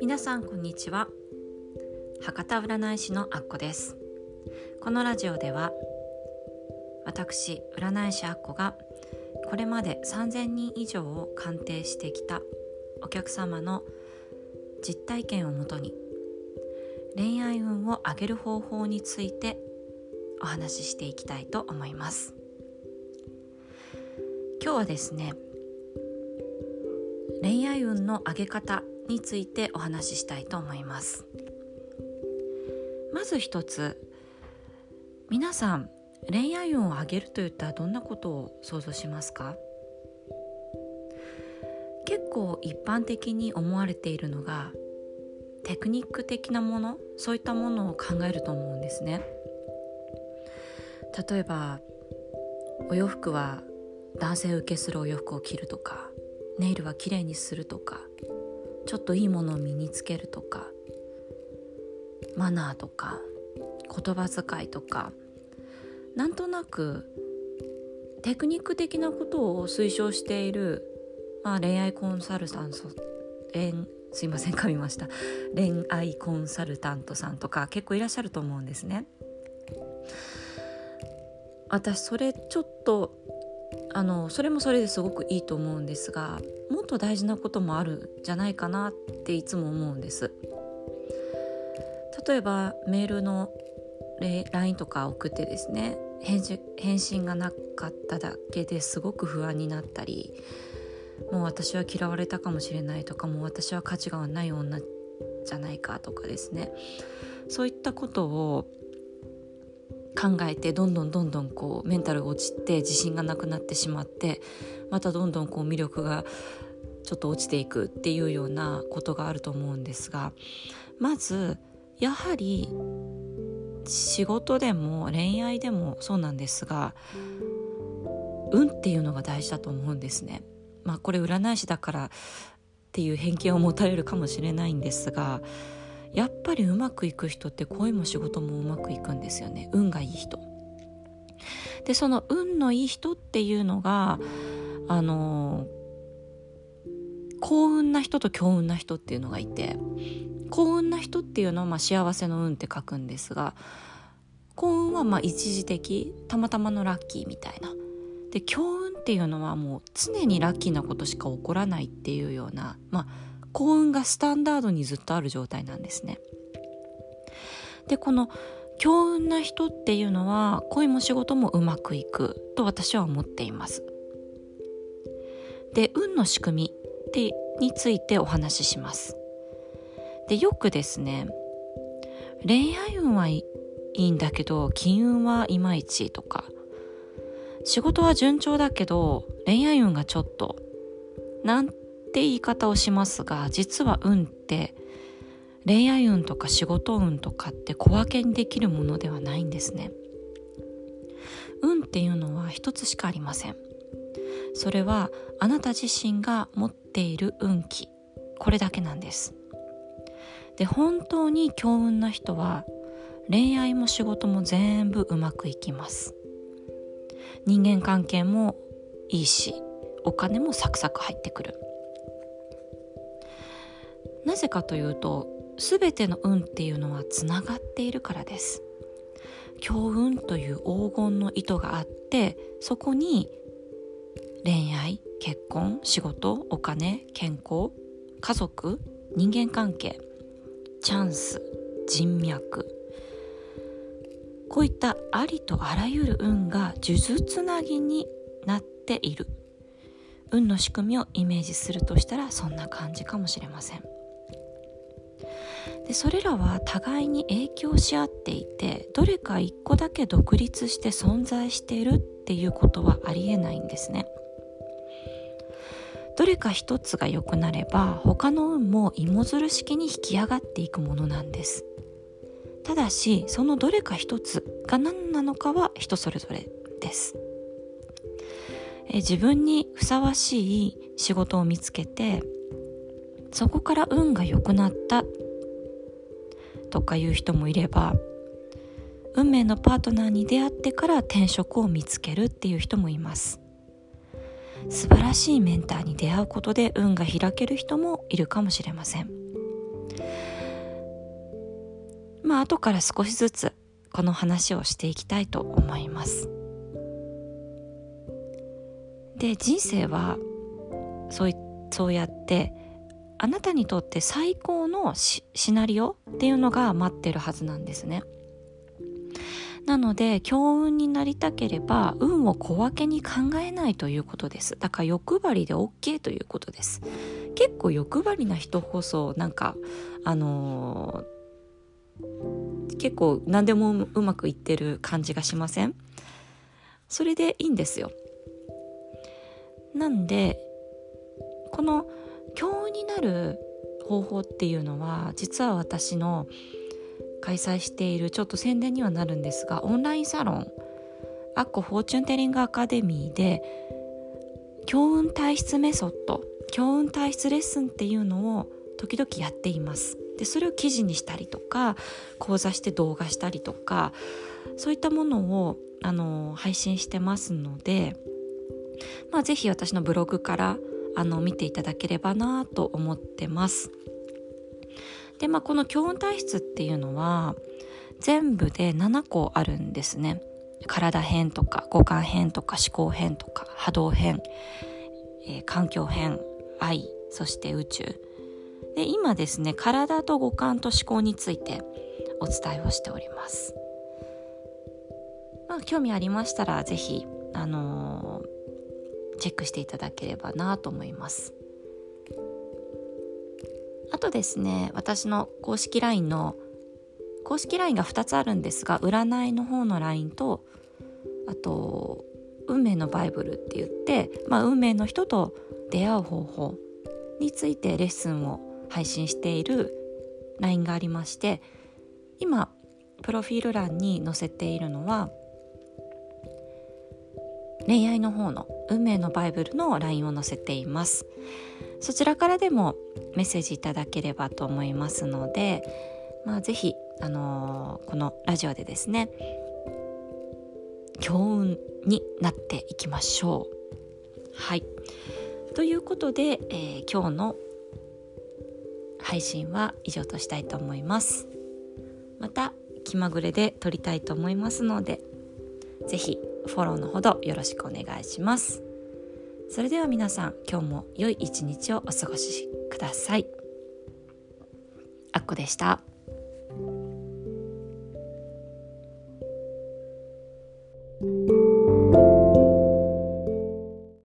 皆さんこんにちは。博多占い師のあっこです。このラジオでは私占い師あっこがこれまで3000人以上を鑑定してきたお客様の実体験をもとに恋愛運を上げる方法についてお話ししていきたいと思います。今日はですね恋愛運の上げ方についてお話ししたいと思います。まず一つ皆さん恋愛運を上げるといったらどんなことを想像しますか？結構一般的に思われているのがテクニック的なものそういったものを考えると思うんですね。例えばお洋服は男性受けするお洋服を着るとかネイルはきれいにするとかちょっといいものを身につけるとかマナーとか言葉遣いとかなんとなくテクニック的なことを推奨している、まあ、恋愛コンサルタントすいません噛みました恋愛コンサルタントさんとか結構いらっしゃると思うんですね。私それちょっとあのそれもそれですごくいいと思うんですがもっと大事なこともあるんじゃないかなっていつも思うんです。例えばメールの LINE とか送ってですね返信がなかっただけですごく不安になったりもう私は嫌われたかもしれないとかもう私は価値がない女じゃないかとかですね。そういったことを考えてどんどんどんどんこうメンタルが落ちて自信がなくなってしまってまたどんどんこう魅力がちょっと落ちていくっていうようなことがあると思うんですがまずやはり仕事でも恋愛でもそうなんですが運っていうのが大事だと思うんですね。まあこれ占い師だからっていう偏見を持たれるかもしれないんですがやっぱりうまくいく人って恋も仕事もうまくいくんですよね運がいい人。でその運のいい人っていうのがあの幸運な人と強運な人っていうのがいて幸運な人っていうのはまあ幸せの運って書くんですが幸運はまあ一時的たまたまのラッキーみたいなで強運っていうのはもう常にラッキーなことしか起こらないっていうようなまあ幸運がスタンダードにずっとある状態なんですね。でこの強運な人っていうのは恋も仕事もうまくいくと私は思っています。で運の仕組みってについてお話しします。でよくですね恋愛運はいいんだけど金運はいまいちとか仕事は順調だけど恋愛運がちょっとなんって言い方をしますが実は運って恋愛運とか仕事運とかって小分けにできるものではないんですね。運っていうのは一つしかありません。それはあなた自身が持っている運気。これだけなんです。で本当に強運な人は恋愛も仕事も全部うまくいきます。人間関係もいいしお金もサクサク入ってくる。なぜかというと全ての運っていうのはつながっているからです。強運という黄金の糸があってそこに恋愛結婚仕事お金健康家族人間関係チャンス人脈。こういったありとあらゆる運が数珠つなぎになっている。運の仕組みをイメージするとしたらそんな感じかもしれません。でそれらは互いに影響し合っていてどれか一個だけ独立して存在しているっていうことはありえないんですね。どれか一つが良くなれば他の運も芋づる式に引き上がっていくものなんです。ただしそのどれか一つが何なのかは人それぞれです。え自分にふさわしい仕事を見つけてそこから運が良くなったとかいう人もいれば運命のパートナーに出会ってから転職を見つけるっていう人もいます。素晴らしいメンターに出会うことで運が開ける人もいるかもしれません。まあ後から少しずつこの話をしていきたいと思います。で人生はそうそうやってあなたにとって最高のシナリオっていうのが待ってるはずなんですね。なので強運になりたければ運を小分けに考えないということです。だから欲張りで OK ということです。結構欲張りな人こそなんかあのー、結構何でもうまくいってる感じがしません？それでいいんですよ。なんでこの強運になる方法っていうのは実は私の開催しているちょっと宣伝にはなるんですがオンラインサロンアッコフォーチュンテリングアカデミーで強運体質メソッド強運体質レッスンっていうのを時々やっています。でそれを記事にしたりとか講座して動画したりとかそういったものをあの配信してますので、まあ、ぜひ私のブログからあの見ていただければなと思ってます。でまあこの強運体質っていうのは全部で7個あるんですね。体編とか五感編とか思考編とか波動編、えー、環境編愛そして宇宙で今ですね体と五感と思考についてお伝えをしております。まあ、興味ありましたら是非あのーチェックしていただければなと思います。あとですね私の公式 LINE の公式 LINE が2つあるんですが占いの方の LINE とあと運命のバイブルって言って、まあ、運命の人と出会う方法についてレッスンを配信している LINE がありまして今プロフィール欄に載せているのは恋愛の方の運命のバイブルの LINE を載せています。そちらからでもメッセージいただければと思いますので、まあ、ぜひ、あのー、このラジオでですね強運になっていきましょう。はい。ということで、えー、今日の配信は以上としたいと思います。また気まぐれで撮りたいと思いますので是非フォローのほどよろしくお願いします。それでは皆さん今日も良い一日をお過ごしください。あっこでした。